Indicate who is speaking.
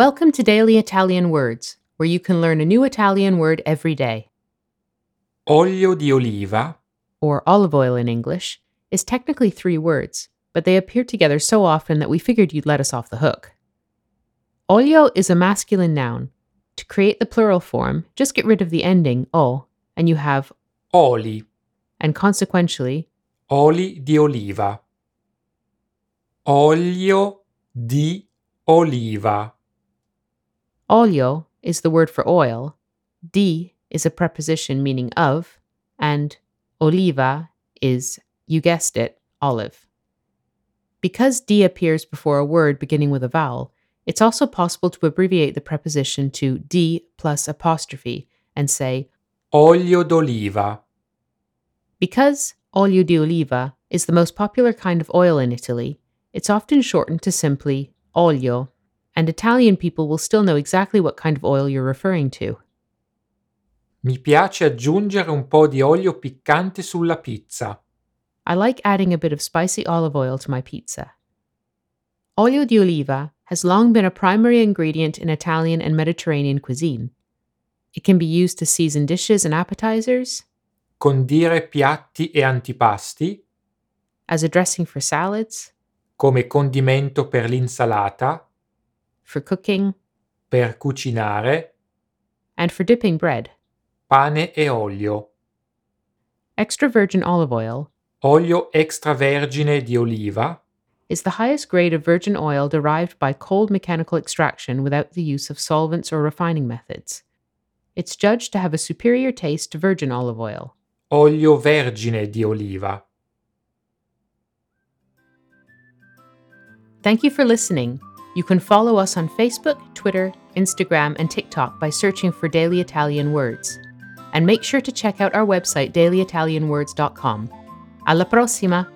Speaker 1: Welcome to Daily Italian Words, where you can learn a new Italian word every day.
Speaker 2: Olio di oliva,
Speaker 1: or olive oil in English, is technically three words, but they appear together so often that we figured you'd let us off the hook. Olio is a masculine noun. To create the plural form, just get rid of the ending o, and you have
Speaker 2: oli,
Speaker 1: and consequentially,
Speaker 2: oli di oliva. Olio di oliva.
Speaker 1: Olio is the word for oil, di is a preposition meaning of, and oliva is, you guessed it, olive. Because di appears before a word beginning with a vowel, it's also possible to abbreviate the preposition to di plus apostrophe and say
Speaker 2: Olio d'oliva.
Speaker 1: Because olio di oliva is the most popular kind of oil in Italy, it's often shortened to simply olio, and Italian people will still know exactly what kind of oil you're referring to.
Speaker 2: Mi piace aggiungere un po' di olio piccante sulla pizza.
Speaker 1: I like adding a bit of spicy olive oil to my pizza. Olio di oliva has long been a primary ingredient in Italian and Mediterranean cuisine. It can be used to season dishes and appetizers,
Speaker 2: Condire piatti e antipasti,
Speaker 1: as a dressing for salads,
Speaker 2: come condimento per l'insalata,
Speaker 1: for cooking,
Speaker 2: per cucinare,
Speaker 1: and for dipping bread.
Speaker 2: pane e olio.
Speaker 1: Extra virgin olive oil
Speaker 2: Olio extravergine di oliva
Speaker 1: is the highest grade of virgin oil derived by cold mechanical extraction without the use of solvents or refining methods. It's judged to have a superior taste to virgin olive oil.
Speaker 2: olio vergine di oliva.
Speaker 1: Thank you for listening. You can follow us on Facebook, Twitter, Instagram, and TikTok by searching for Daily Italian Words. And make sure to check out our website, dailyitalianwords.com. Alla prossima!